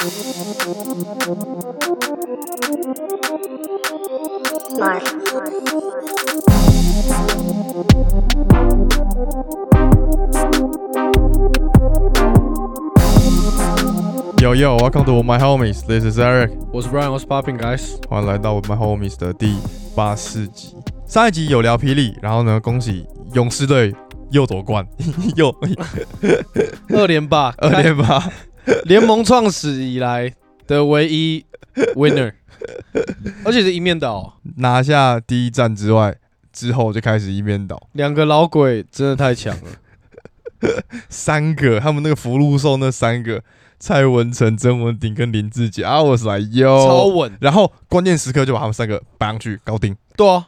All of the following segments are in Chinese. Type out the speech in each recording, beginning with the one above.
Yo yo, welcome to my homies. This is Eric. 我是 Brian，我是 Popping Guys。欢迎来到 my homies 的第八四集。上一集有聊霹雳，然后呢，恭喜勇士队又夺冠，又二连霸，二连霸，联盟创始以来的唯一 winner，而且是一面倒，拿下第一战之外，之后就开始一面倒，两个老鬼真的太强了。三个他们那个福禄寿那三个，蔡文成、曾文鼎跟林志杰啊，我是来超哟，稳，然后关键时刻就把他们三个摆上去搞定，对啊。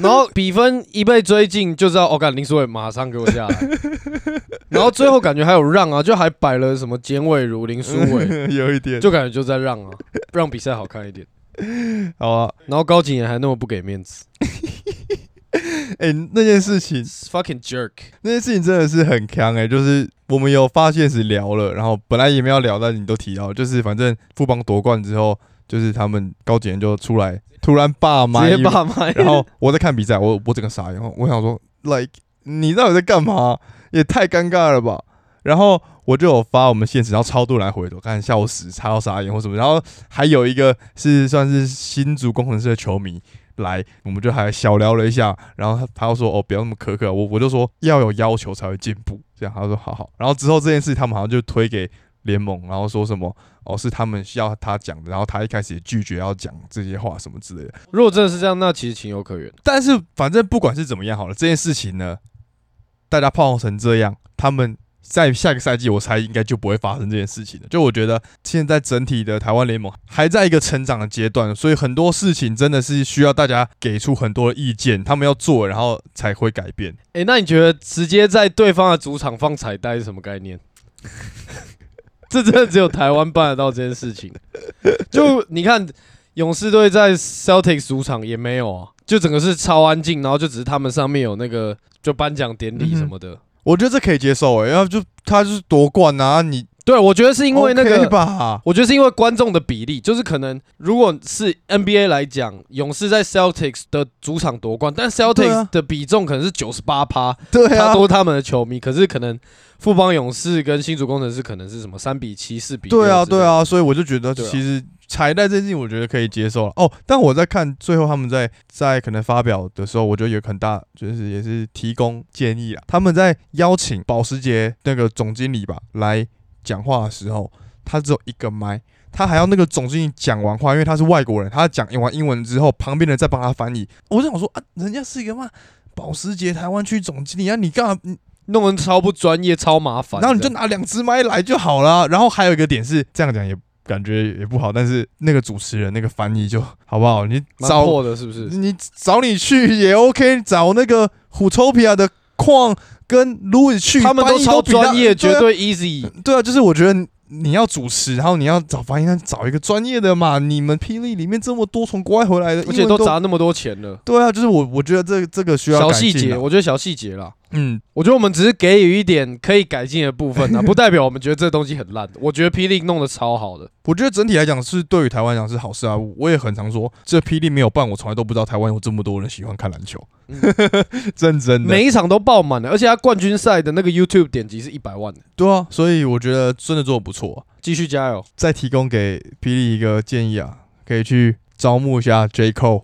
然后比分一被追进，就知道哦，干林书伟马上给我下来。然后最后感觉还有让啊，就还摆了什么简伟如、林书伟，有一点，就感觉就在让啊，让比赛好看一点。好啊，然后高景言还那么不给面子 哎、那件事情，，fucking jerk。那件事情真的是很强哎、就是我们有发现是聊了，然后本来也没有聊，但你都提到，就是反正富邦夺冠之后，就是他们高检就出来突然爸妈，直接爸妈，然后我在看比赛，我我整个傻眼，我想说，like 你到底在干嘛？也太尴尬了吧！然后我就有发我们现实，然后超多人来回头看笑死，超到傻眼或什么。然后还有一个是算是新竹工程师的球迷来，我们就还小聊了一下。然后他他又说哦，不要那么苛刻，我我就说要有要求才会进步，这样他说好好。然后之后这件事他们好像就推给联盟，然后说什么哦是他们需要他讲的，然后他一开始也拒绝要讲这些话什么之类的。如果真的是这样，那其实情有可原。但是反正不管是怎么样好了，这件事情呢，大家泡成这样，他们在下个赛季我猜应该就不会发生这件事情了。就我觉得现在整体的台湾联盟还在一个成长的阶段，所以很多事情真的是需要大家给出很多的意见，他们要做，然后才会改变。哎、那你觉得直接在对方的主场放彩带是什么概念？这真的只有台湾办得到这件事情。就你看，勇士队在 Celtics 主场也没有啊，就整个是超安静，然后就只是他们上面有那个就颁奖典礼什么的。我觉得这可以接受诶、然后就他就是夺冠啊，你对，我觉得是因为那 OK 个。吧，我觉得是因为观众的比例，就是可能如果是 NBA 来讲，勇士在 Celtics 的主场夺冠，但 Celtics 啊的比重可能是九十八趴，对啊他都，是他们的球迷，可是可能富邦勇士跟新竹工程师可能是什么三比七、四比对啊，对，啊，所以我就觉得其实彩带这件事情，我觉得可以接受了。哦，但我在看最后他们在在可能发表的时候，我觉得有很大就是也是提供建议啊。他们在邀请保时捷那个总经理吧来讲话的时候，他只有一个麦。他还要那个总经理讲完话，因为他是外国人，他讲完英文之后，旁边的人再帮他翻译。我就想说啊，人家是一个嘛保时捷台湾区总经理啊，你干嘛？弄得超不专业、超麻烦。然后你就拿两只麦来就好了。然后还有一个点是，这样讲也感觉也不好，但是那个主持人那个翻译就好不好？你找破的，是不是？你找你去也 OK，找那个虎 p i a 的矿跟 Louis 去，他们都超专业，绝对 easy。对啊，就是我觉得。你要主持，然后你要找翻译，那找一个专业的嘛。你们霹雳里面这么多从国外回来的，而且都砸那么多钱了，对啊，就是我我觉得这这个需要小细节，我觉得小细节啦。嗯，我觉得我们只是给予一点可以改进的部分啊，不代表我们觉得这东西很烂。我觉得霹雳弄得超好的，我觉得整体来讲是对于台湾来讲是好事啊。我也很常说，这霹雳没有办，我从来都不知道台湾有这么多人喜欢看篮球，嗯 认真的。每一场都爆满了，而且他冠军赛的那个 YouTube 点击是一百万的，对啊，所以我觉得真的做的不错、啊。继续加油。再提供给霹雳一个建议啊，可以去招募一下 J Cole，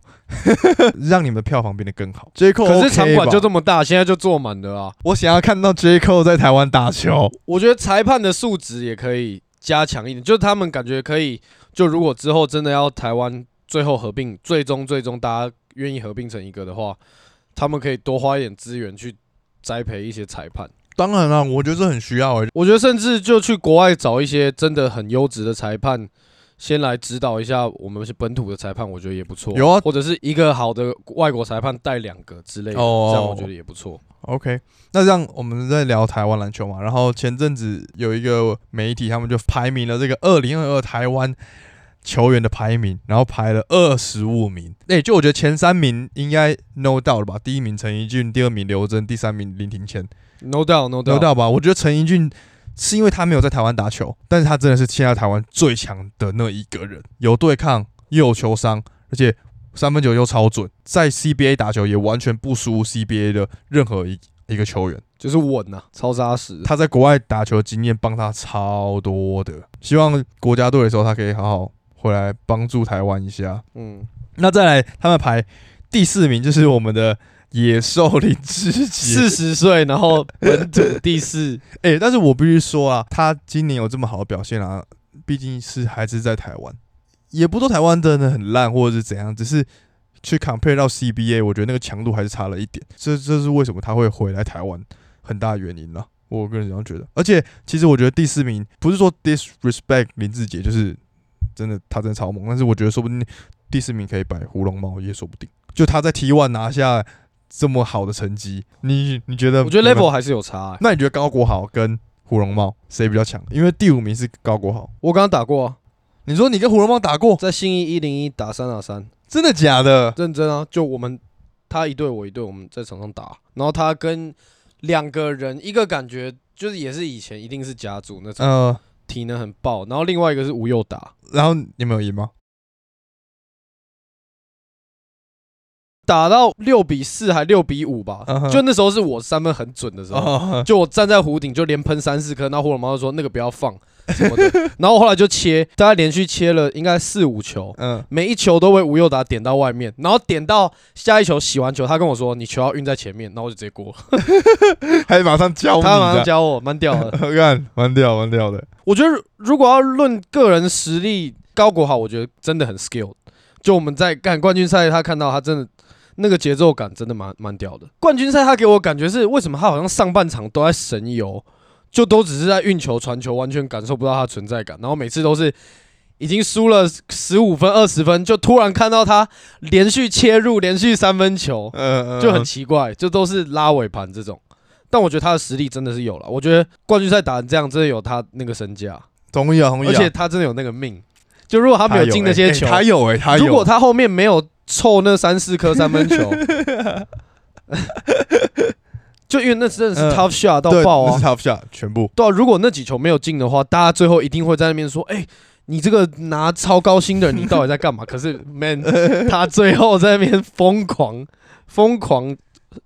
让你们的票房变得更好。J Cole，可是场馆就这么，大，现在就坐满了啊。我想要看到 J Cole 在台湾打球。我觉得裁判的素质也可以加强一点，就是他们感觉可以，就如果之后真的要台湾最后合并，最终最终大家愿意合并成一个的话，他们可以多花一点资源去栽培一些裁判。当然了，我觉得这很需要诶、我觉得甚至就去国外找一些真的很优质的裁判，先来指导一下我们是本土的裁判，我觉得也不错。有啊或者是一个好的外国裁判带两个之类的，哦这样我觉得也不错。OK，那这样我们在聊台湾篮球嘛，然后前阵子有一个媒体，他们就排名了这个二零二二台湾球员的排名，然后排了二十五名。哎、就我觉得前三名应该 no doubt 了吧？第一名陈怡俊，第二名刘真，第三名林庭谦 No doubt, doubt。doubt 吧？我觉得陈怡俊是因为他没有在台湾打球，但是他真的是现在台湾最强的那一个人，有对抗又有球商，而且三分球又超准，在 CBA 打球也完全不输 CBA 的任何一一个球员。就是稳呐、超扎实。他在国外打球经验帮他超多的，希望国家队的时候他可以好好回来帮助台湾一下。嗯，那再来，他们排第四名就是我们的野兽林志杰，四十岁，然后本土第四，哎、但是我必须说啊，他今年有这么好的表现啊，毕竟是还是在台湾，也不说台湾真的很烂或者是怎样，只是去 compare 到 CBA，我觉得那个强度还是差了一点。这这是为什么他会回来台湾很大原因啦。我个人这样觉得，而且其实我觉得第四名不是说 disrespect 林志杰，就是真的他真的超猛，但是我觉得说不定第四名可以摆胡龙猫也说不定。就他在 T one 拿下这么好的成绩，你你觉得？我觉得 level 还是有差、欸。那你觉得高国豪跟胡荣茂谁比较强？因为第五名是高国豪。我刚刚打过啊，你说你跟胡荣茂打过，在新一一零一打三打三，真的假的？认真啊，就我们他一队我一队，我们在场上打，然后他跟两个人，一个感觉就是也是以前一定是甲组那种呃，体能很爆，然后另外一个是吴佑达，然后你们有赢吗？打到六比四还六比五吧就那时候是我三分很准的时候，哦，就我站在湖顶就连喷三四颗，然后胡龙猫就说那个不要放什么的，然后后来就切，大概连续切了应该四五球，嗯，每一球都被吴佑达点到外面，然后点到下一球洗完球，他跟我说你球要运在前面，然后我就直接过，还马上教我他马上，教我，蛮屌的。看，蛮屌，蛮屌的。我觉得如果要论个人实力，高国豪我觉得真的很 skill。就我们在干冠军赛，他看到他真的那个节奏感真的蛮蛮屌的。冠军赛他给我感觉是为什么他好像上半场都在神游，就都只是在运球传球，完全感受不到他的存在感，然后每次都是。已经输了十五分、二十分，就突然看到他连续切入、连续三分球，就很奇怪，就都是拉尾盘这种。但我觉得他的实力真的是有了，我觉得冠军赛打成这样，真的有他那个身价。同意啊，同意啊。而且他真的有那个命。就如果他没有进那些球，欸他有哎，他有。如果他后面没有凑那三四颗三分球，就因为那真的是嗯 tough shot 到爆啊那是！top shot 全部。对啊，如果那几球没有进的话，大家最后一定会在那边说：“哎、你这个拿超高薪的人，你到底在干嘛？” 可是 man，他最后在那边疯狂疯狂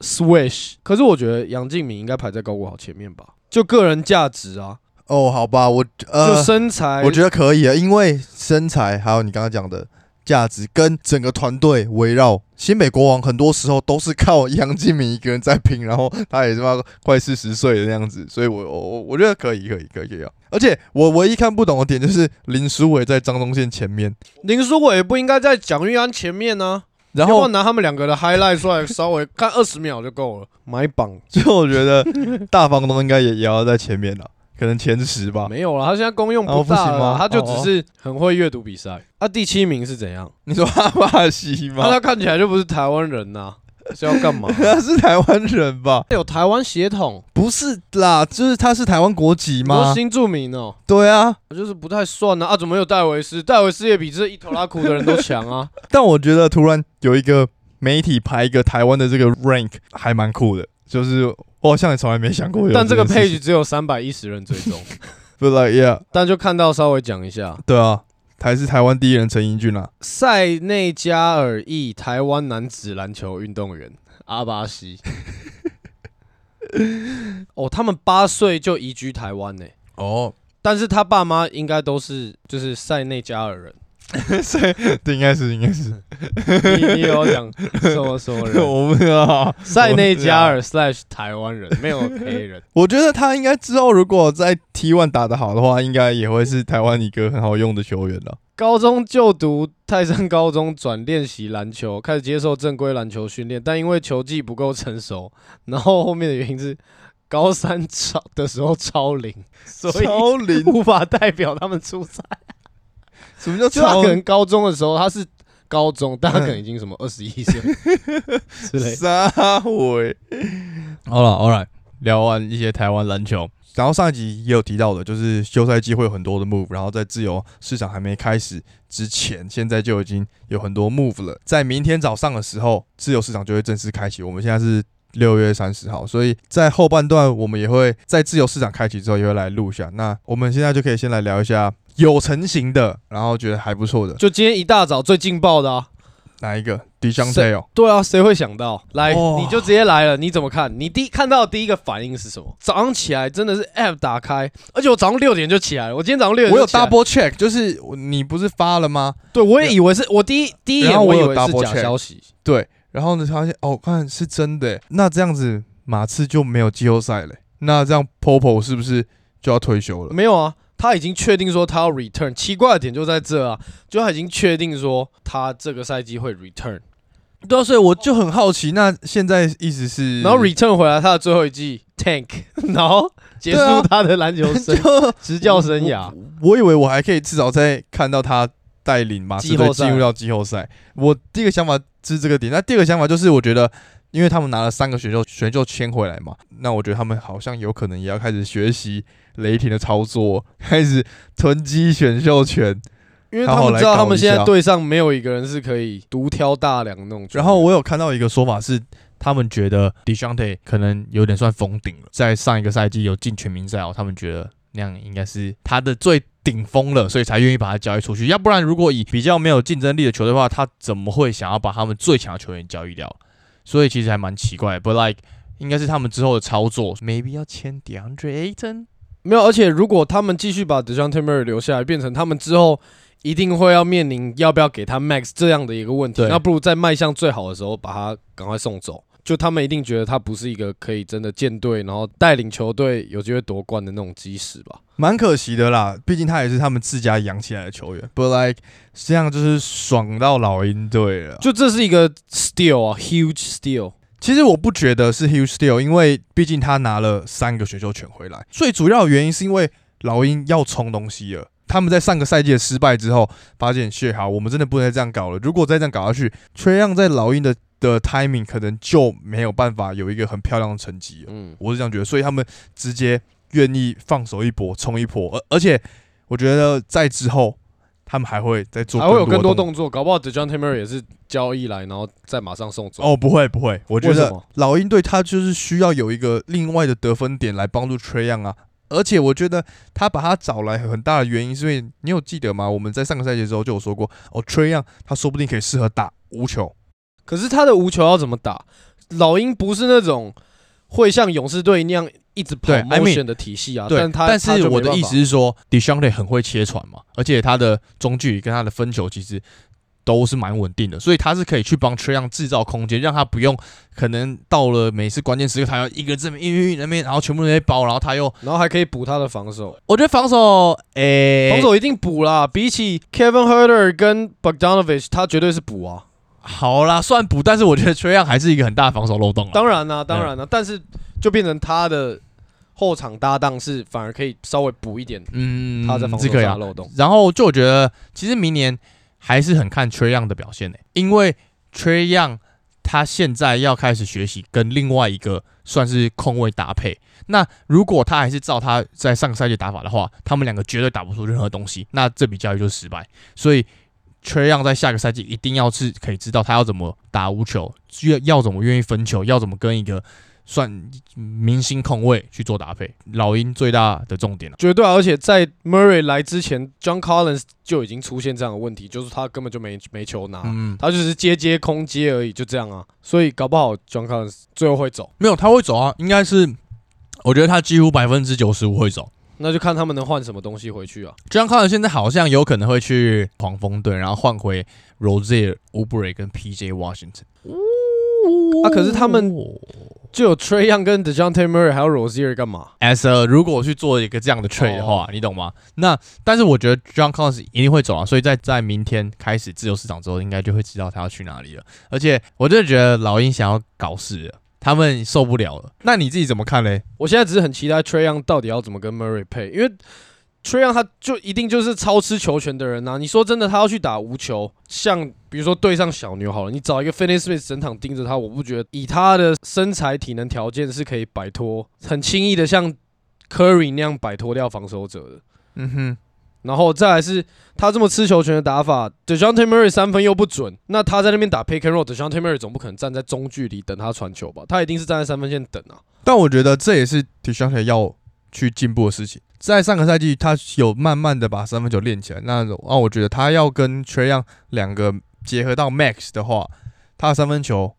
swish。可是我觉得杨敬敏应该排在高国豪前面吧，就个人价值啊，哦，好吧，我就呃，身材，我觉得可以啊，因为身材还有你刚刚讲的价值跟整个团队围绕新北国王，很多时候都是靠杨敬敏一个人在拼，然后他也他妈快四十岁的那样子，所以我我我我觉得可以可以可以可以啊。而且我唯一看不懂的点就是林书伟在张宗宪前面，林书伟不应该在蒋玉安前面呢、然后要要拿他们两个的 highlight 出来，稍微 看二十秒就够了。买榜就我觉得大房东应该也也要在前面了，可能前十吧。没有了，他现在功用哦不大了，他就只是很会阅读比赛。啊，第七名是怎样？你说阿巴西吗？那他看起来就不是台湾人呐、是要干嘛？他是台湾人吧？有台湾血统，不是啦，就是他是台湾国籍吗？多新著名哦，对啊，就是不太算啊。啊，怎么有戴维斯？戴维斯也比这一头拉苦的人都强啊。但我觉得突然有一个媒体排一个台湾的这个 rank 还蛮酷的，就是我好像也从来没想过有但这个 page 只有三百一十人追踪，，but like yeah，但就看到稍微讲一下，对啊，还是台湾第一人陈英俊啊，塞内加尔裔台湾男子篮球运动员阿巴西。哦，他们八岁就移居台湾呢、哦，但是他爸妈应该都是就是塞内加尔人。对，应该是应该是，你你有要讲什么什么人？我不知道，塞内加尔 slash 台湾人，没有黑人。我觉得他应该之后如果在 T one 打得好的话，应该也会是台湾一个很好用的球员了。高中就读泰山高中，转练习篮球，开始接受正规篮球训练，但因为球技不够成熟，然后后面的原因是高三超的时候超龄，所以无法代表他们出赛。什么叫超就他可能高中的时候他是高中，但他可能已经什么二十一岁 之类。撒回。好了，好了，聊完一些台湾篮球，然后上一集也有提到的，就是休赛季会有很多的 move，然后在自由市场还没开始之前，现在就已经有很多 move 了。在明天早上的时候，自由市场就会正式开启。我们现在是六月三十号，所以在后半段我们也会在自由市场开启之后也会来录一下。那我们现在就可以先来聊一下有成型的，然后觉得还不错的就今天一大早最劲爆的啊！哪一个 n t e 哦，对啊，谁会想到？来，哇你就直接来了，你怎么看？你第一看到的第一个反应是什么？早上起来真的是 App 打开，而且我早上六点就起来了。我今天早上六点我有就起来 double check，就是你不是发了吗？对，我也以为是我第一第一然后我有眼我以为是 double 假 check 消息，对，然后呢，发现哦，看是真的，那这样子马刺就没有季后赛了，那这样 Popo 是不是就要退休了？没有啊，他已经确定说他要 return。奇怪的点就在这啊，就他已经确定说他这个赛季会 return，对啊，所以我就很好奇，那现在意思是，然后 return 回来他的最后一季 tank，然后结束他的篮球生 就执教生涯。我我以为我还可以至少再看到他带领马刺队进入到季后赛。我第一个想法是这个点，那第二个想法就是我觉得，因为他们拿了三个选秀选秀签回来嘛，那我觉得他们好像有可能也要开始学习雷霆的操作，开始囤积选秀权。因为他们知道他们现在队上没有一个人是可以独挑大梁的那种。然后我有看到一个说法是，他们觉得 d e j o n t e 可能有点算封顶了，在上一个赛季有进全明赛哦，他们觉得那样应该是他的最顶峰了，所以才愿意把他交易出去。要不然，如果以比较没有竞争力的球队的话，他怎么会想要把他们最强的球员交易掉？所以其实还蛮奇怪。But like 应该是他们之后的操作，maybe 要签 DeAndre Ayton。没有，而且如果他们继续把 Dejounte Murray 留下来，变成他们之后一定会要面临要不要给他 Max 这样的一个问题，那不如在迈向最好的时候把他赶快送走。就他们一定觉得他不是一个可以真的建队，然后带领球队有机会夺冠的那种基石吧。蛮可惜的啦，毕竟他也是他们自家养起来的球员。But like 这样就是爽到老鹰队了。就这是一个 steal 啊，huge steal。其实我不觉得是 huge deal，因为毕竟他拿了三个选秀权回来。最主要的原因是因为老鹰要冲东西了。他们在上个赛季的失败之后，发现谢好，我们真的不能再这样搞了。如果再这样搞下去，崔让在老鹰的的 timing 可能就没有办法有一个很漂亮的成绩了。嗯，我是这样觉得，所以他们直接愿意放手一搏，冲一波。而而且我觉得在之后，他们还会再做还会有更多动动作，搞不好 Dejounte Murray 也是交易来，然后再马上送走。哦，不会不会，我觉得老鹰队他就是需要有一个另外的得分点来帮助 Trey Young 啊。而且我觉得他把他找来很大的原因，是因为你有记得吗？我们在上个赛季的时候就有说过，哦，Trey Young 他说不定可以适合打无球。可是他的无球要怎么打？老鹰不是那种会像勇士队那样一直跑对，I mean，motion 的体系啊。对，但他但是我的意思是，说 d e s h a n t e 很会切传嘛，而且他的中距离跟他的分球其实都是蛮稳定的，所以他是可以去帮 Young 制造空间，让他不用可能到了每次关键时刻他要一个这边一运运那边，然后全部人在包，然后他又然后还可以补他的防守，我觉得防守，诶、防守一定补啦。比起 Kevin Herter 跟 Bogdanovich，他绝对是补啊。好啦，算补，但是我觉得 Trey Young 还是一个很大的防守漏洞啊。当然啦、当然啦、但是就变成他的后场搭档是反而可以稍微补一点嗯，他在防守漏洞。然后就我觉得，其实明年还是很看 Trey Young 的表现呢、因为 Trey Young 他现在要开始学习跟另外一个算是空位搭配。那如果他还是照他在上个赛季打法的话，他们两个绝对打不出任何东西，那这笔交易就失败。所以 Trey Young 在下个赛季一定要是可以知道他要怎么打无球，要要怎么愿意分球，要怎么跟一个算明星控卫去做搭配。老鹰最大的重点了。绝对啊、而且在 Murray 来之前，John Collins 就已经出现这样的问题，就是他根本就没没球拿，嗯，他就是接接空接而已，就这样啊。所以搞不好 John Collins 最后会走，没有，他会走啊，应该是，我觉得他几乎百分之九十五会走。那就看他们能换什么东西回去啊。这样看来，现在好像有可能会去黄蜂队，然后换回 Rozier、Oubre 跟 PJ Washington。啊可是他们就有 Trey Young 跟 Dejounte Murray 还有 Rozier 干嘛？as a 如果去做一个这样的 trade 的话，你懂吗？那但是我觉得 John Collins 一定会走啊，所以在在明天开始自由市场之后，应该就会知道他要去哪里了。而且我真的觉得老鹰想要搞事了，他们受不了了。那你自己怎么看嘞？我现在只是很期待 Trey Young 到底要怎么跟 Murray 配，因为 Trey Young 他就一定就是超吃球权的人呐、你说真的，他要去打无球，像比如说对上小牛好了，你找一个 Finney Smith 整场盯着他，我不觉得以他的身材体能条件是可以摆脱很轻易的像 Curry 那样摆脱掉防守者的。嗯哼，然后再来是他这么吃球权的打法 d e j o n t e Murray 三分又不准，那他在那边打 pick and roll d e j o n t e Murray 总不可能站在中距离等他传球吧？他一定是站在三分线等啊。但我觉得这也是 d e j o n t e 要去进步的事情。在上个赛季，他有慢慢的把三分球练起来。那啊，我觉得他要跟 Trey Young 两个结合到 Max 的话，他的三分球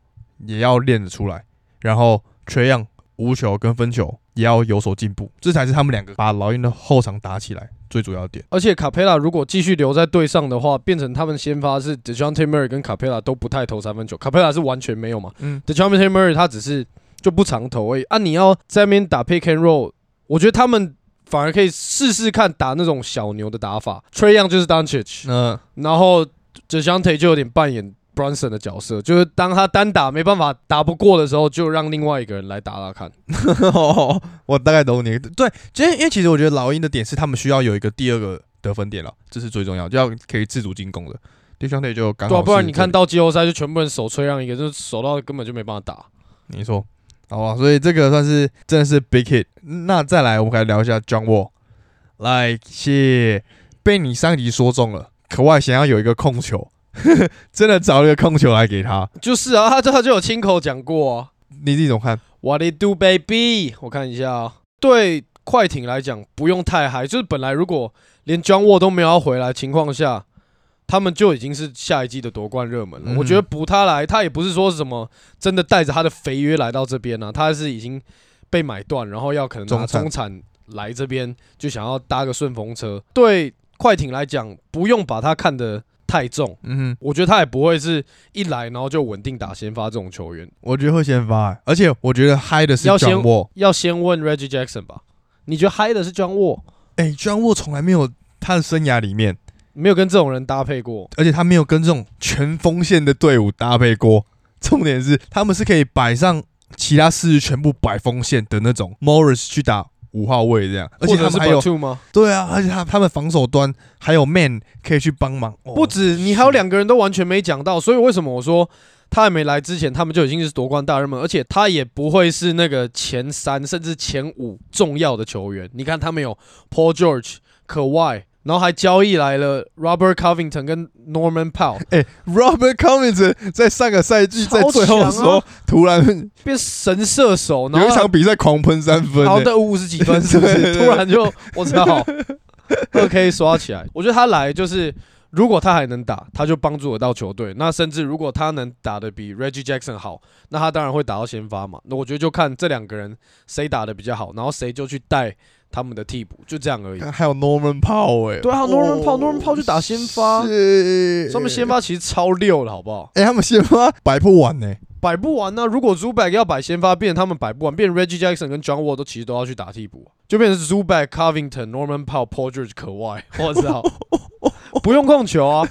也要练得出来。然后 Trey Young 无球跟分球也要有所进步，这才是他们两个把老鹰的后场打起来最主要的点。而且卡佩拉如果继续留在队上的话，变成他们先发是 Dejounte Murray 跟卡佩拉都不太投三分球，卡佩拉是完全没有嘛。嗯，Dejounte Murray 他只是就不常投而已。啊，你要在那边打 pick and roll，我觉得他们反而可以试试看打那种小牛的打法。Trey Young 就是 Doncic，嗯，然后 Dejounte 就有点扮演。Brunson 的角色就是当他单打没办法打不过的时候，就让另外一个人来打打看。我大概懂你。对，因为因为其实我觉得老鹰的点是他们需要有一个第二个得分点了，这是最重要，就要可以自主进攻的。对兄弟就刚好。不然你看到季后赛就全部人手吹让一个，就守到根本就没办法打。没错，好吧，所以这个算是真的是 big hit。那再来，我们来聊一下 John Wall。来，谢被你上集说中了，可外想要有一个控球。真的找了个控球来给他，就是啊，他他就有亲口讲过，你自己怎么看？What it do, baby？我看一下啊，对快艇来讲不用太嗨，就是本来如果连 John Wall 都没有要回来情况下，他们就已经是下一季的夺冠热门了。我觉得补他来，他也不是说什么真的带着他的肥约来到这边呢，他是已经被买断，然后要可能拿中产来这边，就想要搭个顺风车。对快艇来讲，不用把他看的。太重，嗯哼，我觉得他也不会是一来然后就稳定打先发这种球员。我觉得会先发，而且我觉得嗨的是要先沃，要先问 Reggie Jackson 吧？你觉得嗨的是 John Wall？哎，John Wall 从来没有他的生涯里面没有跟这种人搭配过，而且他没有跟这种全锋线的队伍搭配过。重点是他们是可以摆上其他四全部摆锋线的那种 Morris 去打。五号位这样，而且他们还有对啊，而且他他们防守端还有 man 可以去帮忙。不止，你还有两个人都完全没讲到，所以为什么我说他还没来之前，他们就已经是夺冠大热门，而且他也不会是那个前三甚至前五重要的球员。你看他们有 Paul George、可外。然后还交易来了 Robert Covington 跟 Norman Powell。哎，Robert Covington 在上个赛季在最后的时候突然变神射手，然后有一场比赛狂喷三分，好的五十几分，是不是？突然就我操，二 K 刷起来。我觉得他来就是，如果他还能打，他就帮助得到球队。那甚至如果他能打的比 Reggie Jackson 好，那他当然会打到先发嘛。那我觉得就看这两个人谁打的比较好，然后谁就去带。他们的替补就这样而已。还有 Norman Powell 哎，对啊，Norman Powell，Norman Powell 去打先发，他们先发其实超溜了，好不好？哎，他们先发摆不完呢，摆不完呢。如果 Zubac 要摆先发，变他们摆不完，变 Reggie Jackson 跟 John Wall 都其实都要去打替补，就变成 Zubac、Covington、Norman Powell、Paul George 可外，我操，不用控球啊，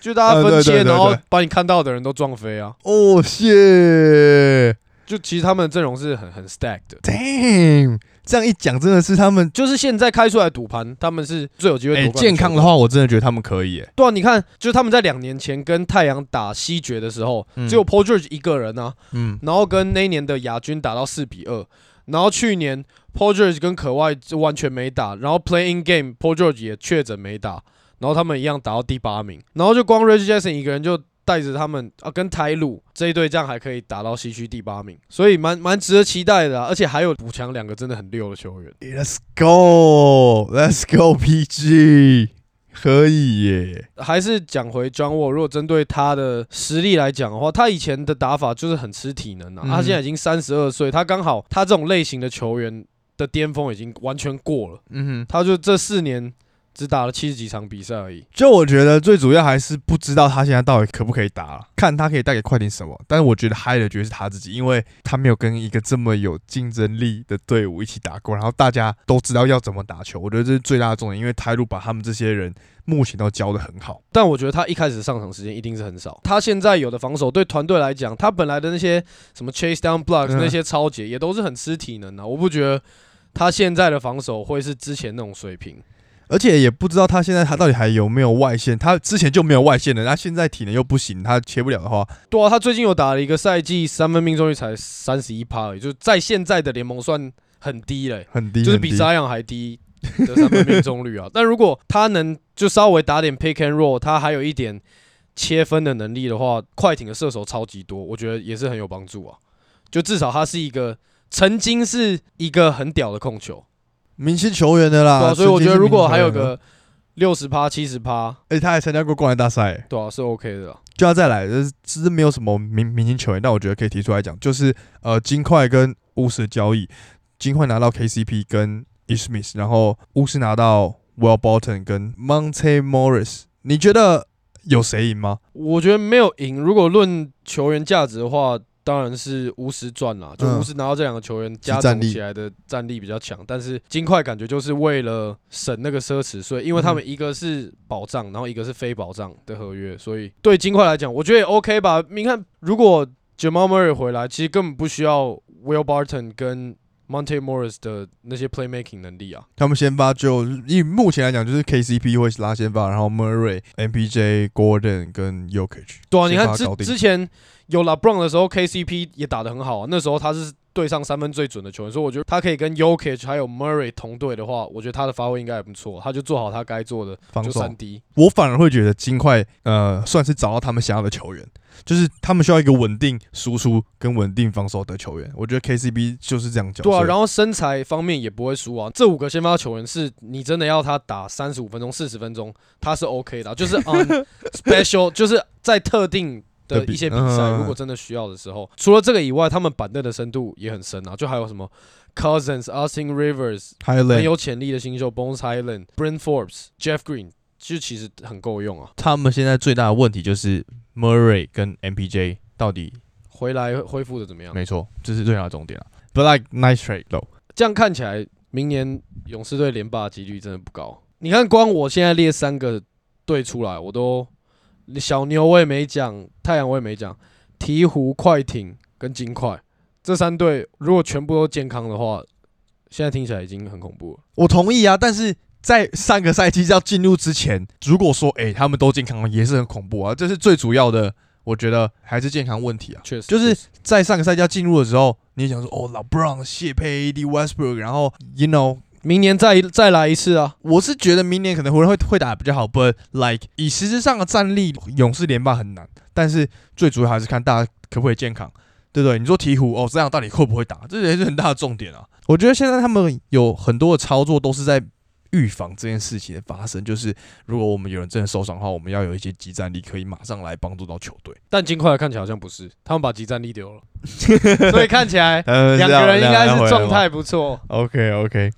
就大家分切，然后把你看到的人都撞飞啊。哦，谢，就其实他们的阵容是很很 stacked 的。Damn。这样一讲，真的是他们就是现在开出来赌盘，他们是最有机会。哎，健康的话，我真的觉得他们可以。哎，对啊，你看，就是他们在两年前跟太阳打西决的时候，只有 Paul George 一个人啊，嗯，然后跟那一年的亚军打到四比二，然后去年 Paul George 跟可外就完全没打，然后 Playing Game Paul George 也确诊没打，然后他们一样打到第八名，然后就光 Reggie Jackson 一个人就。带着他们啊，跟台鲁这一队这样还可以打到西区第八名，所以蛮蛮值得期待的。而且还有补强两个真的很溜的球员。Let's go, Let's go, PG，可以耶。还是讲回 John Wall，如果针对他的实力来讲的话，他以前的打法就是很吃体能啊。他现在已经三十二岁，他刚好他这种类型的球员的巅峰已经完全过了。嗯哼，他就这四年。只打了七十几场比赛而已，就我觉得最主要还是不知道他现在到底可不可以打，看他可以带给快艇什么。但是我觉得嗨的绝对是他自己，因为他没有跟一个这么有竞争力的队伍一起打过，然后大家都知道要怎么打球。我觉得这是最大的重点，因为泰路把他们这些人目前都教的很好。但我觉得他一开始上场时间一定是很少。他现在有的防守对团队来讲，他本来的那些什么 chase down blocks 那些超节也都是很吃体能的。我不觉得他现在的防守会是之前那种水平。而且也不知道他现在他到底还有没有外线，他之前就没有外线的，他现在体能又不行，他切不了的话，对啊，他最近有打了一个赛季，三分命中率才三十一趴，就在现在的联盟算很低嘞，很低，就是比扎样还低。的三分命中率啊。但如果他能就稍微打点 pick and roll，他还有一点切分的能力的话，快艇的射手超级多，我觉得也是很有帮助啊。就至少他是一个曾经是一个很屌的控球，明星球员的啦，对啊，所以我觉得如果还有个六十趴、七十趴，而且他还参加过灌篮大赛，对啊，是 OK 的啊。就要再来，这是没有什么明明星球员，但我觉得可以提出来讲，就是呃金块跟巫师的交易，金块拿到 KCP 跟 Ismith，然后巫师拿到 Will Bolton 跟 Monte Morris，你觉得有谁赢吗？我觉得没有赢。如果论球员价值的话，当然是巫师赚啦。就嗯巫师拿到这两个球员加总起来的战力比较强，但是金块感觉就是为了省那个奢侈税，因为他们一个是保障，然后一个是非保障的合约，所以对金块来讲，我觉得也 OK 吧。你看，如果 Jamal Murray 回来，其实根本不需要 Will Barton 跟 Monte Morris 的那些 playmaking 能力啊。他们先发就以目前来讲，就是 KCP 会拉先发，然后 Murray、MPJ、Gordon 跟 Yokich。对啊，你看之之前有 LeBron 的时候，KCP 也打得很好啊。那时候他是队上三分最准的球员，所以我觉得他可以跟 Yokich 还有 Murray 同队的话，我觉得他的发挥应该也不错。他就做好他该做的，防守三 D。我反而会觉得金块呃算是找到他们想要的球员，就是他们需要一个稳定输出跟稳定防守的球员。我觉得 KCB 就是这样角色。对啊，然后身材方面也不会输啊。这五个先发球员是你真的要他打三十五分钟、四十分钟，他是 OK 的啊、就是 on special，就是在特定的一些比嗯赛，如果真的需要的时候，除了这个以外，他们板凳的深度也很深啊。就还有什么 Cousins、Austin Rivers，很有潜力的新秀 Bones Highland、Brent Forbes、Jeff Green，就其实很够用啊。他们现在最大的问题就是 Murray 跟 MPJ 到底回来恢复的怎么样？没错，这是最大的重点啊。But like nice trade though，这样看起来，明年勇士队连霸的几率真的不高。你看，光我现在列三个队出来，我都小牛我也没讲，太阳我也没讲，鹈鹕、快艇跟金块这三队，如果全部都健康的话，现在听起来已经很恐怖了。我同意啊，但是在上个赛季要进入之前，如果说诶、他们都健康，也是很恐怖啊。这是最主要的，我觉得还是健康问题啊。确实，就是在上个赛季要进入的时候，你想说哦，老 Brown 谢佩 AD Westbrook，然后 you know 明年再再来一次啊。我是觉得明年可能湖人会会打得比较好，but like 以实质上的战力，勇士连霸很难。但是最主要还是看大家可不可以健康，对不对？你说鹈鹕哦，这样到底会不会打？这也是很大的重点啊。我觉得现在他们有很多的操作都是在预防这件事情的发生，就是如果我们有人真的受伤的话，我们要有一些集战力可以马上来帮助到球队。但金块看起来好像不是，他们把集战力丢了，所以看起来呃两个人应该是状态不错。OK OK，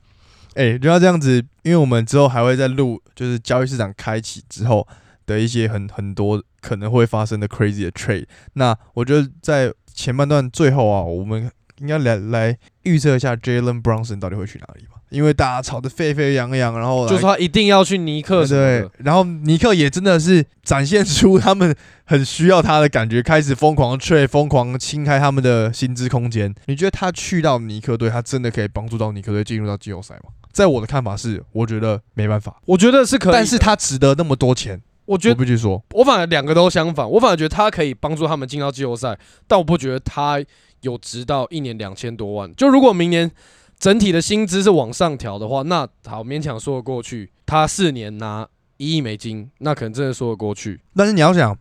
哎、就要这样子，因为我们之后还会再录，就是交易市场开启之后的一些很很多可能会发生的 crazy 的 trade。那我觉得在前半段最后啊，我们应该来来预测一下 Jalen Brunson 到底会去哪里吧，因为大家吵得沸沸扬扬，然后就是他一定要去尼克对，，然后尼克也真的是展现出他们很需要他的感觉，开始疯狂 trade，疯狂清开他们的薪资空间。你觉得他去到尼克队，他真的可以帮助到尼克队进入到季后赛吗？在我的看法是，我觉得没办法，我觉得是可以。但是他值得那么多钱，我我觉得必须说，我反而两个都相反，我反而觉得他可以帮助他们进到季后赛，但我不觉得他有值到一年两千多万。就如果明年整体的薪资是往上调的话，那好勉强说得过去。他四年拿一亿美金，那可能真的说得过去。但是你要想，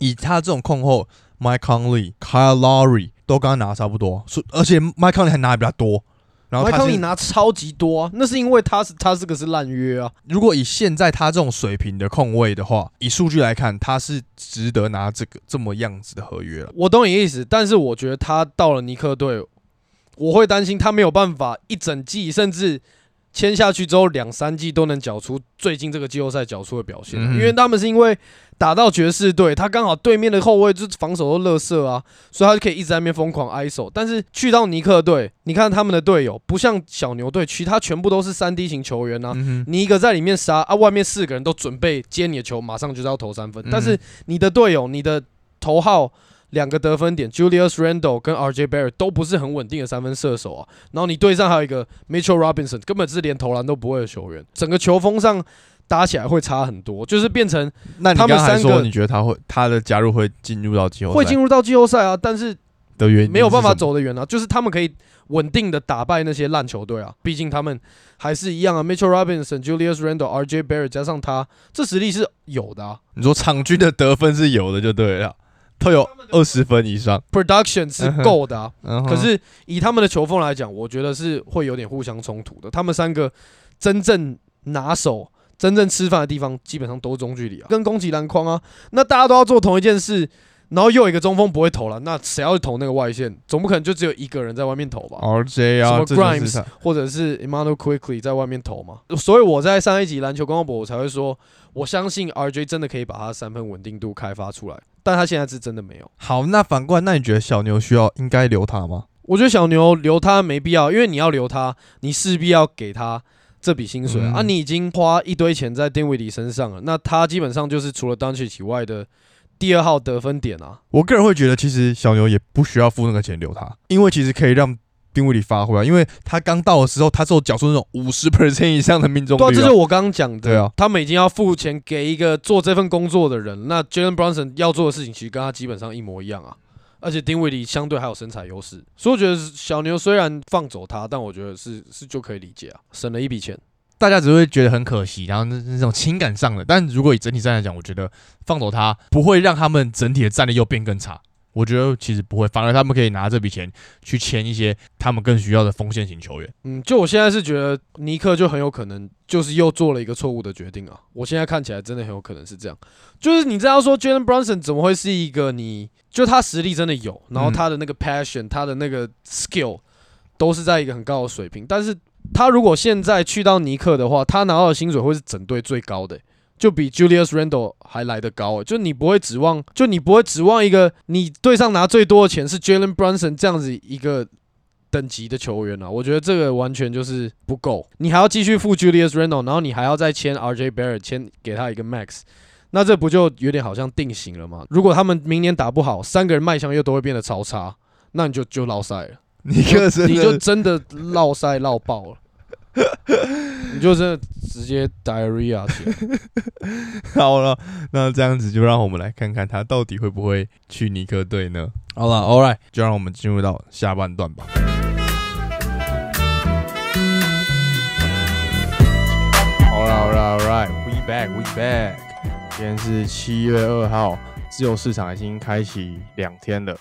以他这种控后，Mike Conley、Kyle Lowry 都刚刚拿得差不多，所而且 Mike Conley 还拿的比较多。然后麦康利他是拿超级多啊，那是因为他是他这个是烂约啊。如果以现在他这种水平的控卫的话，以数据来看，他是值得拿这个这么样子的合约了。我懂你意思，但是我觉得他到了尼克队，我会担心他没有办法一整季，甚至签下去之后两三季都能缴出最近这个季后赛缴出的表现因为他们是因为打到爵士队，他刚好对面的后卫就是防守都乐色啊，所以他就可以一直在那边疯狂挨手。但是去到尼克队，你看他们的队友不像小牛队，其他全部都是三 D 型球员啊，嗯，你一个在里面杀啊，外面四个人都准备接你的球，马上就是要投三分。嗯但是你的队友，你的头号两个得分点，Julius Randle 跟 RJ Barrett 都不是很稳定的三分射手啊。然后你队上还有一个 Mitchell Robinson，根本是连投篮都不会的球员，整个球风上打起来会差很多，就是变成那你他们才三个说你觉得他会他的加入会进入到季后赛？会进入到季后赛啊。但是的原因没有办法是什么。走得远啊，就是他们可以稳定的打败那些烂球队啊，毕竟他们还是一样啊，Mitchell Robinson、Julius Randle、RJ Barrett 加上他，这实力是有的啊你说场均的得分是有的，就对了，都有二十分以上。，production 是够的啊。嗯哼可是以他们的球风来讲，我觉得是会有点互相冲突的。他们三个真正拿手、真正吃饭的地方，基本上都是中距离啊，跟攻击篮筐啊。那大家都要做同一件事，然后又有一个中锋不会投了，那谁要去投那个外线？总不可能就只有一个人在外面投吧？RJ 什么，啊 Grimes 或者是 Emmanuel Quickly 在外面投嘛。所以我在上一集篮球公告博我才会说，我相信 RJ 真的可以把他三分稳定度开发出来，但他现在是真的没有。好，那反过来，那你觉得小牛需要应该留他吗？我觉得小牛留他没必要，因为你要留他，你势必要给他这笔薪水啊。嗯啊你已经花一堆钱在丁威迪身上了，那他基本上就是除了 d u n c h 以外的第二号得分点啊。我个人会觉得，其实小牛也不需要付那个钱留他，因为其实可以让丁威迪发挥啊。因为他刚到的时候，他是有缴出那种五十 percent 以上的命中率、对啊，啊。这就是我刚刚讲的。对啊，他们已经要付钱给一个做这份工作的人，那 Jalen Brunson 要做的事情其实跟他基本上一模一样啊。而且丁威迪相对还有身材优势，所以我觉得小牛虽然放走他，但我觉得是是就可以理解啊，省了一笔钱。大家只会觉得很可惜，然后那那种情感上的。但如果以整体战来讲，我觉得放走他不会让他们整体的战力又变更差。我觉得其实不会，反而他们可以拿这笔钱去签一些他们更需要的锋线型球员。嗯，就我现在是觉得尼克就很有可能就是又做了一个错误的决定啊。我现在看起来真的很有可能是这样，就是你这样说 Jalen Brunson 怎么会是一个你就他实力真的有，然后嗯他的那个 passion，他的那个 skill 都是在一个很高的水平，但是他如果现在去到尼克的话，他拿到的薪水会是整队最高的欸、就比 Julius Randle 还来得高、欸，就你不会指望，就你不会指望一个你队上拿最多的钱是 Jalen Brunson 这样子一个等级的球员啊，我觉得这个完全就是不够，你还要继续付 Julius Randle，然后你还要再签 RJ Barrett，签给他一个 Max，那这不就有点好像定型了吗？如果他们明年打不好，三个人卖相又都会变得超差，那你就就落赛了。尼克真你就，真的落塞落爆了，你就真的直接 diarrhea 起来。好了，那这样子就让我们来看看他到底会不会去尼克队呢？好了，All right，就让我们进入到下半段吧。好了，好了，All right，we back，we back。今天是七月二号，自由市场已经开启两天了。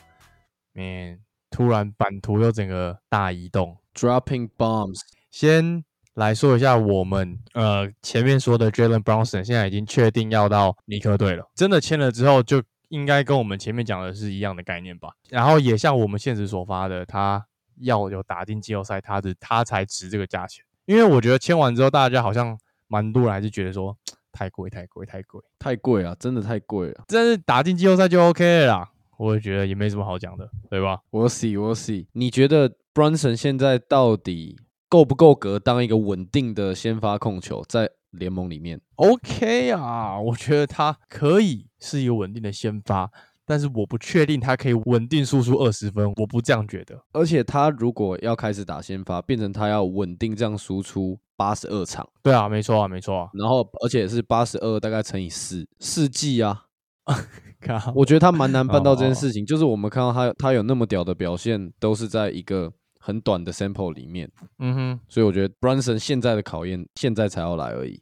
Man，突然版图又整个大移动。Dropping bombs，先来说一下我们呃前面说的 Jalen Brunson 现在已经确定要到尼克队了，真的签了之后就应该跟我们前面讲的是一样的概念吧。然后也像我们现实所发的，他要有打进季后赛，他的他才值这个价钱。因为我觉得签完之后，大家好像蛮多人还是觉得说太贵、太贵、太贵，太贵啊，真的太贵了。但是打进季后赛就 OK 了啦。我觉得也没什么好讲的，对吧？我 see，我 see。你觉得 Brunson 现在到底够不够格当一个稳定的先发控球在联盟里面？OK 啊，我觉得他可以是一个稳定的先发，但是我不确定他可以稳定输出二十分，我不这样觉得。而且他如果要开始打先发，变成他要稳定这样输出八十二场，对啊，没错啊，没错啊。然后而且是八十二大概乘以四四季啊，看，我觉得他蛮难办到这件哦事情，就是我们看到他他有那么屌的表现，都是在一个很短的 sample 里面，嗯哼，所以我觉得 Brunson 现在的考验现在才要来而已。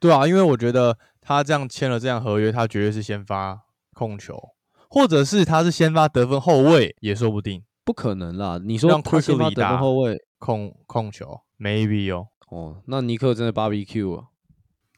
对啊，因为我觉得他这样签了这样合约，他绝对是先发控球，或者是他是先发得分后卫也说不定。不可能啦！你说让他先发 Quickly 得分打后卫控控球，maybe 哦，哦，那尼克真的 barbecue 啊！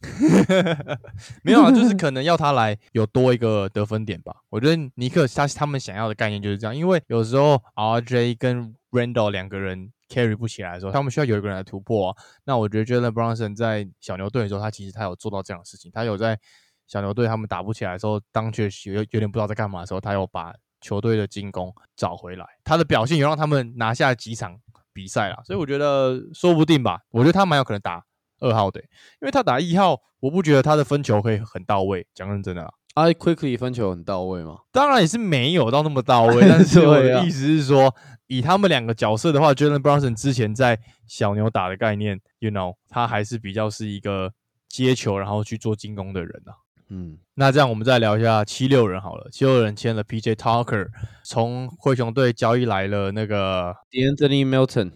没有啊，就是可能要他来有多一个得分点吧。我觉得尼克他他们想要的概念就是这样，因为有时候 RJ 跟 Randall 两个人 carry 不起来的时候，他们需要有一个人来突破啊。那我觉得 Jalen Brunson 在小牛队的时候，他其实他有做到这样的事情，他有在小牛队他们打不起来的时候，当确实有有点不知道在干嘛的时候，他有把球队的进攻找回来，他的表现有让他们拿下几场比赛啦，所以我觉得说不定吧，我觉得他蛮有可能打二号的欸、因为他打一号，我不觉得他的分球可以很到位，讲认真的啦。啊，Quickly 分球很到位吗？当然也是没有到那么到位，但是我的意思是说，以他们两个角色的话，Jalen Brunson 之前在小牛打的概念，you know，他还是比较是一个接球然后去做进攻的人啊。嗯，那这样我们再聊一下七六人好了，七六人签了 P.J. Tucker，从灰熊队交易来了那个 Anthony Milton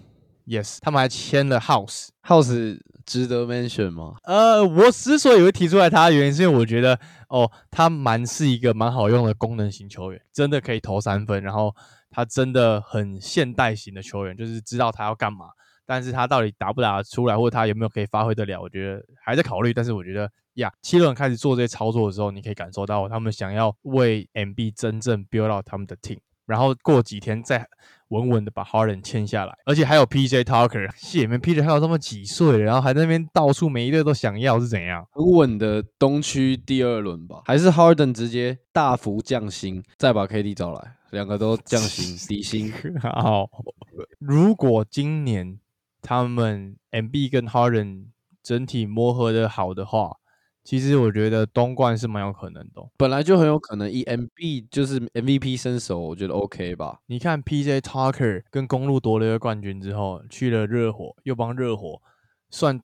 Yes，他们还签了 House。House 值得 mention 吗？呃，我之所以会提出来他的原因，是因为我觉得哦，他蛮是一个蛮好用的功能型球员，真的可以投三分，然后他真的很现代型的球员，就是知道他要干嘛，但是他到底打不打得出来，或者他有没有可以发挥得了，我觉得还在考虑。但是我觉得呀，七轮开始做这些操作的时候，你可以感受到他们想要为 MB 真正 build out 他们的 team。然后过几天再稳稳的把 Harden 签下来，而且还有 PJ Tucker，谢面 PJ 还有这么几岁了，然后还在那边到处每一队都想要是怎样？很稳的东区第二轮吧，还是 Harden 直接大幅降薪，再把 KD 找来，两个都降薪 底薪。好，如果今年他们 MB 跟 Harden 整体磨合的好的话，其实我觉得东冠是蛮有可能的哦、本来就很有可能以 MB 就是 MVP 身手，我觉得 OK 吧。你看 PJ Tucker 跟公路夺了一个冠军之后，去了热火，又帮热火算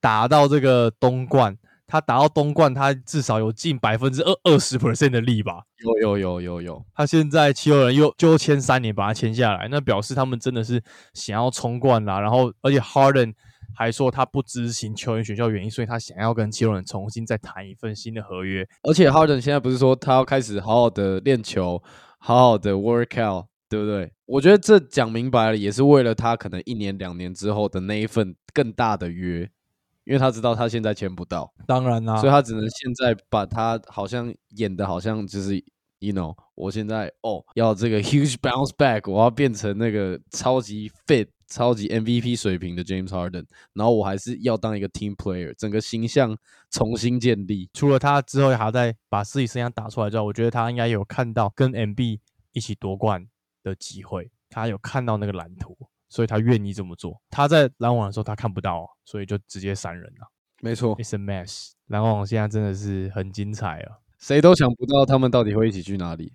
打到这个东冠。他打到东冠，他至少有近百分之二二十 percent 的力吧。有有有有有，他现在七六人又就签三年把他签下来，那表示他们真的是想要冲冠啦。然后，而且 Harden 还说他不知情球员选秀原因，所以他想要跟七六人重新再谈一份新的合约。而且 Harden 现在不是说他要开始好好的练球，好好的 work out，对不对？我觉得这讲明白了，也是为了他可能一年两年之后的那一份更大的约，因为他知道他现在签不到，当然啦、所以他只能现在把他好像演的好像就是，you know，我现在哦要这个 huge bounce back，我要变成那个超级 fit、超级 MVP 水平的 James Harden，然后我还是要当一个 team player，整个形象重新建立。除了他之后还要再把自己身上打出来之后，我觉得他应该有看到跟 MB 一起夺冠的机会，他有看到那个蓝图，所以他愿意这么做。他在篮网的时候他看不到、啊，所以就直接闪人了。没错，It's a mess，篮网现在真的是很精彩啊。谁都想不到他们到底会一起去哪里。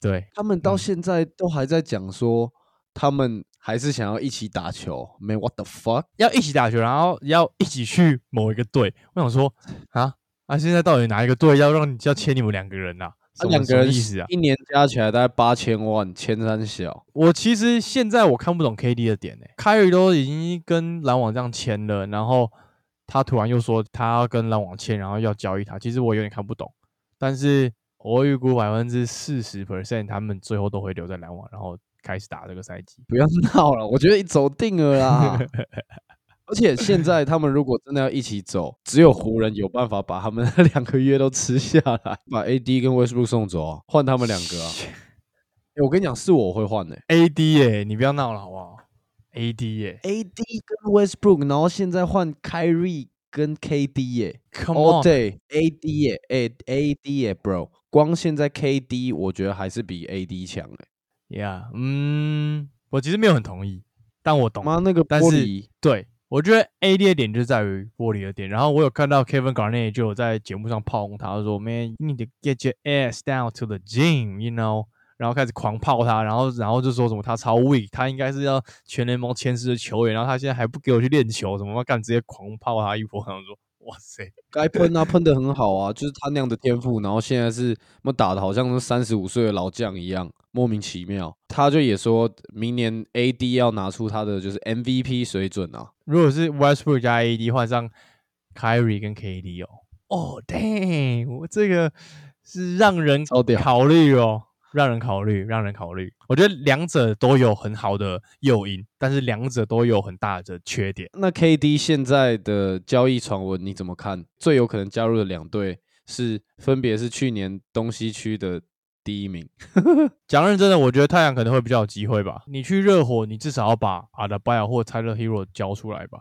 对，他们到嗯现在都还在讲说，他们还是想要一起打球。Man, what the fuck？要一起打球，然后要一起去某一个队。我想说啊啊，现在到底哪一个队要让你要签你们两个人呐、啊？什么什么这两个人意思啊？一年加起来大概八千万，千三小。我其实现在我看不懂 KD 的点呢、凯瑞都已经跟篮网这样签了，然后他突然又说他要跟篮网签，然后要交易他，其实我有点看不懂。但是我预估百分之四十 percent 他们最后都会留在篮网，然后开始打这个赛季。不要闹了，我觉得走定了啦。而且现在他们如果真的要一起走，只有湖人有办法把他们两个月都吃下来，把 AD 跟 Westbrook 送走啊，换他们两个啊。欸我跟你讲，是我会换的、AD 耶、你不要闹了好不好？AD 耶、AD 跟 Westbrook，然后现在换 Kyrie 跟 KD 耶、Come All on，day AD 耶，哎、AD 耶，Bro，光现在 KD 我觉得还是比 AD 强哎、Yeah，嗯，我其实没有很同意，但我懂。妈那个但是玻璃，对，我觉得 AD 的点就在于玻璃的点。然后我有看到 Kevin Garnett 就有在节目上炮轰他，他说：“Man, you need to get your ass down to the gym, you know。”然后开始狂泡他，然后然后就说什么他超 weak，他应该是要全联盟前十的球员，然后他现在还不给我去练球，什么干直接狂泡他一波。然后说：“哇塞，该喷啊，喷的很好啊，就是他那样的天赋，然后现在是么打的好像是三十五岁的老将一样，莫名其妙。他就也说明年 AD 要拿出他的就是 MVP 水准啊，如果是 Westbrook 加 AD 换上 Kyrie 跟 KD 哦，哦，damn，我这个是让人考虑哦，让人考虑，让人考虑。我觉得两者都有很好的诱因，但是两者都有很大的缺点。那 KD 现在的交易传闻你怎么看？最有可能加入的两队是分别是去年东西区的第一名，讲认真的，我觉得太阳可能会比较有机会吧。你去热火，你至少要把阿达巴尔或 Tyler Hero 交出来吧。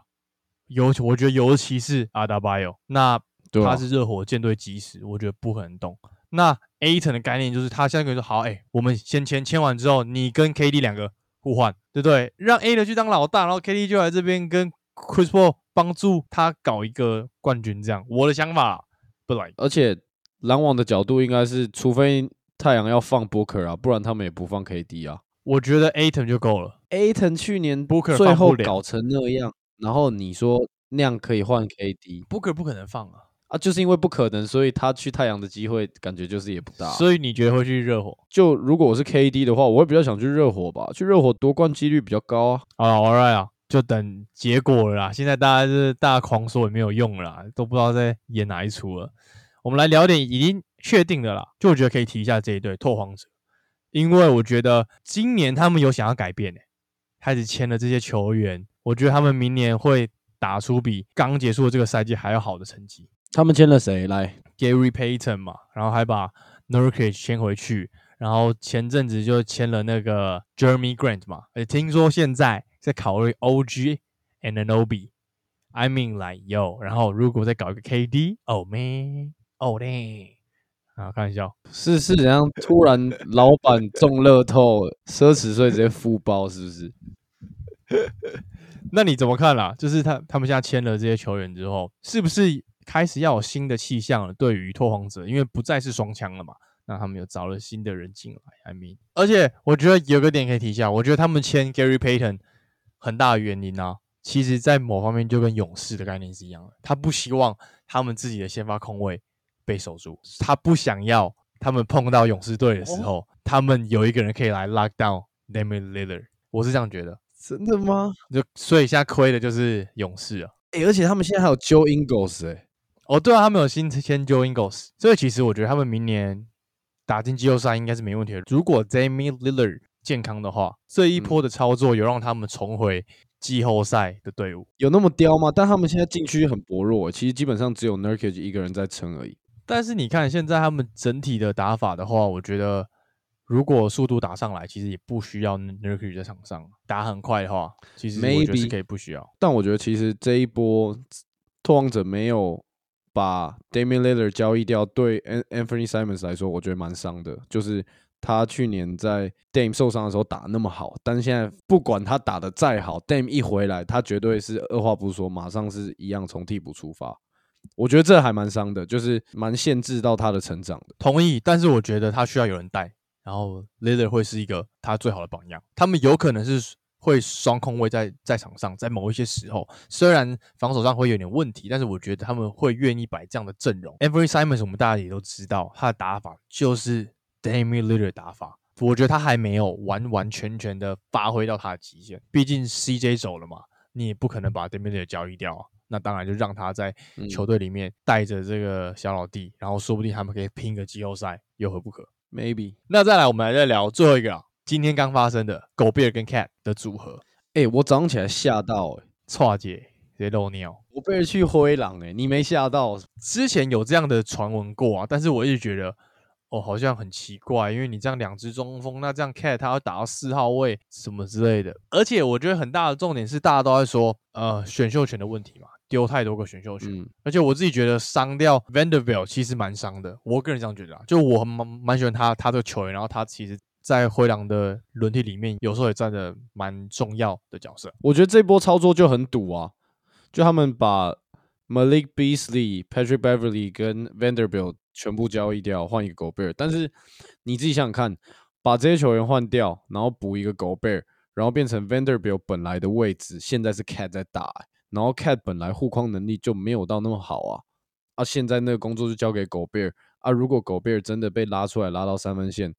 尤我觉得尤其是阿达巴约，那他是热火舰队基石，我觉得不可能动。那 A 层的概念就是他现在可以说好，哎、我们先签，签完之后，你跟 KD 两个互换，对不对？让 A 的去当老大，然后 KD 就来这边跟 Chris Paul 帮助他搞一个冠军，这样我的想法啦，不来。而且篮网的角度应该是，除非太阳要放 Booker 啊，不然他们也不放 KD 啊。我觉得 A 层就够了。Aton 去年 Booker 最后搞成那样，然后你说那样可以换 KD Booker 不可能放啊，啊，就是因为不可能，所以他去太阳的机会感觉就是也不大。所以你觉得会去热火？就如果我是 KD 的话，我会比较想去热火吧，去热火夺冠几率比较高啊。好了，All right 啊，就等结果了啦。现在大家是大家狂说也没有用了啦，都不知道在演哪一出了。我们来聊点已经确定的啦，就我觉得可以提一下这一对拓荒者，因为我觉得今年他们有想要改变诶、开始签了这些球员，我觉得他们明年会打出比刚结束的这个赛季还要好的成绩。他们签了谁来？Gary Payton 嘛，然后还把 Nurkic 签回去，然后前阵子就签了那个 Jeremy Grant 嘛，而且听说现在在考虑 OG and an OB。I mean like yo，然后如果再搞一个 KD，Oh man，Oh damn，啊，开玩笑，是是怎样？突然老板中乐透，奢侈税直接付包，是不是？那你怎么看啦？就是他他们现在签了这些球员之后，是不是开始要有新的气象了？对于拓荒者，因为不再是双枪了嘛，那他们又找了新的人进来。I mean，而且我觉得有个点可以提一下，我觉得他们签 Gary Payton 很大的原因啊，其实在某方面就跟勇士的概念是一样的，他不希望他们自己的先发空位被守住，他不想要他们碰到勇士队的时候，他们有一个人可以来 lock down Damian Lillard。我是这样觉得，真的吗？就所以现在亏的就是勇士啊。哎、而且他们现在还有 Joe Ingles 哎、哦，对啊，他们有新签 Joe Ingles，所以其实我觉得他们明年打进季后赛应该是没问题的。如果 Jamie Lillard 健康的话，这一波的操作有让他们重回季后赛的队伍。有那么刁吗？但他们现在禁区很薄弱、欸，其实基本上只有 Nurkic 一个人在撑而已。但是你看现在他们整体的打法的话，我觉得如果速度打上来，其实也不需要 Nurkic 在场上打很快的话，其实我觉得是 Maybe 可以不需要。但我觉得其实这一波拓荒者没有把 Damian Lillard 交易掉，对 Anthony Simons 来说，我觉得蛮伤的。就是他去年在 Dame 受伤的时候打那么好，但现在不管他打的再好，Dame 一回来，他绝对是二话不说，马上是一样从替补出发。我觉得这还蛮伤的，就是蛮限制到他的成长的。同意，但是我觉得他需要有人带，然后 Lillard 会是一个他最好的榜样。他们有可能是会双控位在在场上，在某一些时候，虽然防守上会有点问题，但是我觉得他们会愿意摆这样的阵容。Every Simons 我们大家也都知道，他的打法就是 Damian Lillard 的打法。我觉得他还没有完完全全的发挥到他的极限，毕竟 CJ 走了嘛，你也不可能把 Damian Lillard 交易掉啊。那当然就让他在嗯球队里面带着这个小老弟，然后说不定他们可以拼个季后赛，有何不可？Maybe，那再来，我们来再聊最后一个啊，今天刚发生的狗贝尔跟 Cat 的组合，哎、我早上起来吓到、欸，错姐直接漏尿。我被人去灰狼，哎，你没吓到？之前有这样的传闻过啊，但是我一直觉得，哦，好像很奇怪，因为你这样两只中锋，那这样 Cat 他要打到四号位什么之类的，而且我觉得很大的重点是大家都在说，呃，选秀权的问题嘛，丢太多个选秀权，嗯，而且我自己觉得伤掉 Vanderbilt 其实蛮伤的，我个人这样觉得啊，就我很蛮蛮喜欢他他这个球员，然后他其实在灰狼的轮替里面有时候也占着蛮重要的角色。我觉得这波操作就很赌啊，就他们把 Malik Beasley、Patrick Beverly 跟 Vanderbilt 全部交易掉，换一个狗贝尔。但是你自己想想看，把这些球员换掉，然后补一个狗贝尔，然后变成 Vanderbilt 本来的位置，现在是 Cat 在打、然后 Cat 本来护框能力就没有到那么好啊，啊，现在那个工作就交给狗贝尔啊。如果狗贝尔真的被拉出来拉到三分线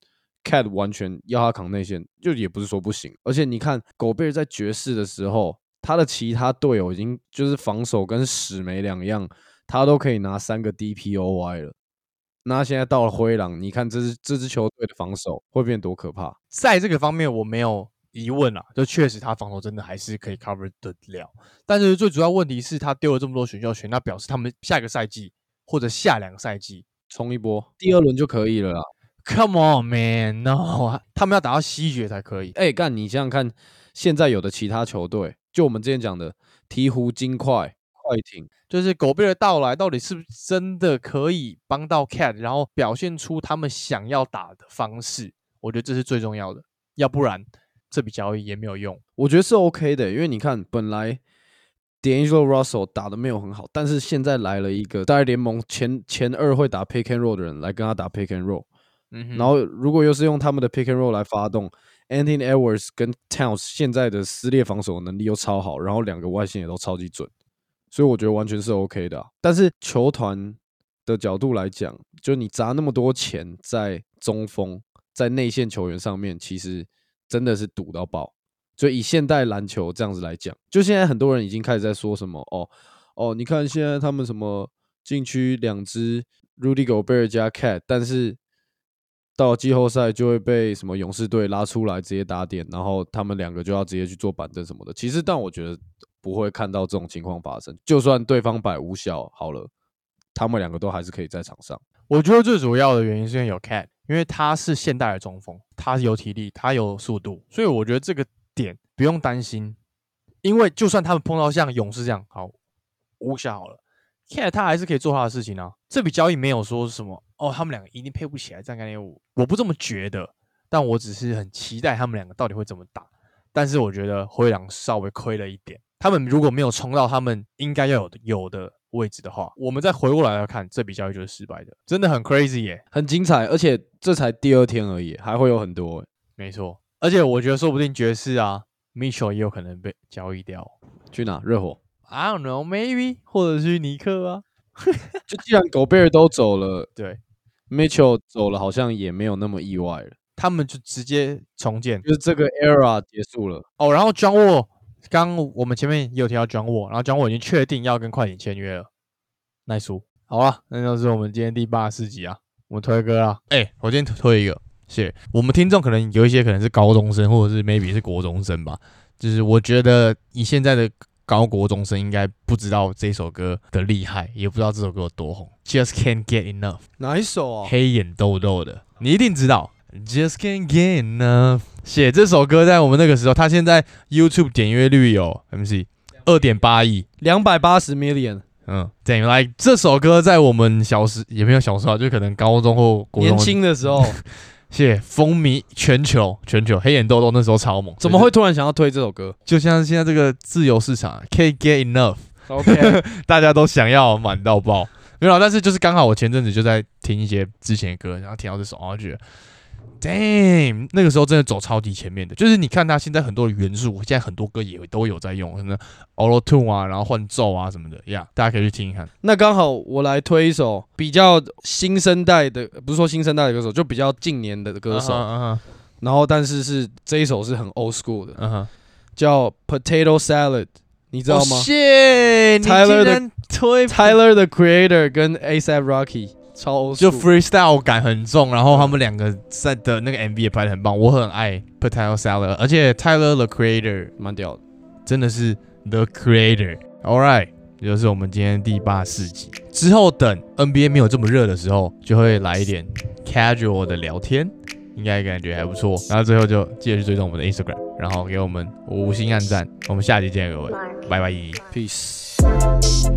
，Cat 完全要他扛内线，就也不是说不行。而且你看，狗贝尔在爵士的时候，他的其他队友已经就是防守跟屎没两样，他都可以拿三个 DPOY 了。那现在到了灰狼，你看这支这支球队的防守会变多可怕？在这个方面我没有疑问啊，就确实他防守真的还是可以 cover 得了，但是最主要问题是他丢了这么多选秀权，那表示他们下一个赛季或者下两个赛季冲一波，第二轮就可以了啦。，Come on man，no，他们要打到西决才可以。哎、干，你想想看，现在有的其他球队，就我们之前讲的鹈鹕、金块、快艇，就是狗贝的到来，到底是不是真的可以帮到 Cat，然后表现出他们想要打的方式？我觉得这是最重要的，要不然这笔交易也没有用。我觉得是 OK 的，因为你看，本来 D'Angelo Russell 打的没有很好，但是现在来了一个在联盟前前二会打 Pick and Roll 的人来跟他打 Pick and Roll，、然后如果又是用他们的 Pick and Roll 来发动，Anthony Edwards 跟 Towns 现在的撕裂防守能力又超好，然后两个外线也都超级准，所以我觉得完全是 OK 的、但是球团的角度来讲，就你砸那么多钱在中锋、在内线球员上面，其实真的是赌到爆。就以现代篮球这样子来讲，就现在很多人已经开始在说什么哦哦，你看现在他们什么禁区两支 Rudy Gobert 加 Cat，但是到季后赛就会被什么勇士队拉出来直接打点，然后他们两个就要直接去做板凳什么的。其实，但我觉得不会看到这种情况发生。就算对方摆无效好了，他们两个都还是可以在场上。我觉得最主要的原因是因为有 Cat，因为他是现代的中锋，他有体力，他有速度，所以我觉得这个点不用担心。因为就算他们碰到像勇士这样好无效好了，Cat 他还是可以做他的事情啊。这笔交易没有说什么哦，他们两个一定配不起来这样概念，我我不这么觉得，但我只是很期待他们两个到底会怎么打。但是我觉得灰狼稍微亏了一点，他们如果没有冲到他们应该要有的有的位置的话，我们再回过来要看这笔交易就是失败的，真的很 crazy 耶。很精彩，而且这才第二天而已，还会有很多欸。没错，而且我觉得说不定爵士啊，Mitchell 也有可能被交易掉。去哪？热火。I don't know, maybe 或者是尼克啊。就既然狗贝尔都走了对，Mitchell 走了，好像也没有那么意外了。他们就直接重建就是这个 era 结束了。哦。然后 John Wall，刚我们前面也有提到 John Wall，然后 John Wall 已经确定要跟快艇签约了。奈叔，好了，那就是我们今天第八十四集啊，我们推歌啊。哎、我今天推一个，谢我们听众可能有一些可能是高中生，或者是 maybe 是国中生吧。就是我觉得以现在的高国中生应该不知道这首歌的厉害，也不知道这首歌有多红。Just can't get enough，哪一首啊？黑眼豆豆的，你一定知道。Just can't get enough，写这首歌在我们那个时候，他现在 YouTube 点阅率有 MC 二点八亿。两百八十 million，嗯，等于来这首歌在我们小时也没有小时候啊，就可能高中或国中年轻的时候 谢风靡全球，全球黑眼豆豆那时候超猛，怎么会突然想要推这首歌就像现在这个自由市场，can't get enough，？OK，大家都想要满到爆，没有，但是就是刚好我前阵子就在听一些之前的歌，然后听到这首，然后觉得，damn，那个时候真的走超级前面的，就是你看他现在很多的元素，现在很多歌也都有在用，什么 auto tune 啊，然后换奏啊什么的，呀、大家可以去听一看。那刚好我来推一首比较新生代的，不是说新生代的歌手，就比较近年的歌手。嗯哼然后但是是这一首是很 old school 的，叫 Potato Salad，你知道吗、谢 Tyler 的推 Tyler the Creator 跟 ASAP Rocky 超就 freestyle 感很重，然后他们两个在的那个 MV 也拍的很棒，我很爱 Potato Salad，而且 Tyler the Creator 蛮屌的。真的是 The Creator。All right，这就是我们今天第八四集。之后等 NBA 没有这么热的时候，就会来一点 casual 的聊天，应该感觉还不错。然后最后就记得去追踪我们的 Instagram，然后给我们五星按赞。我们下期见，各位，拜拜。Peace。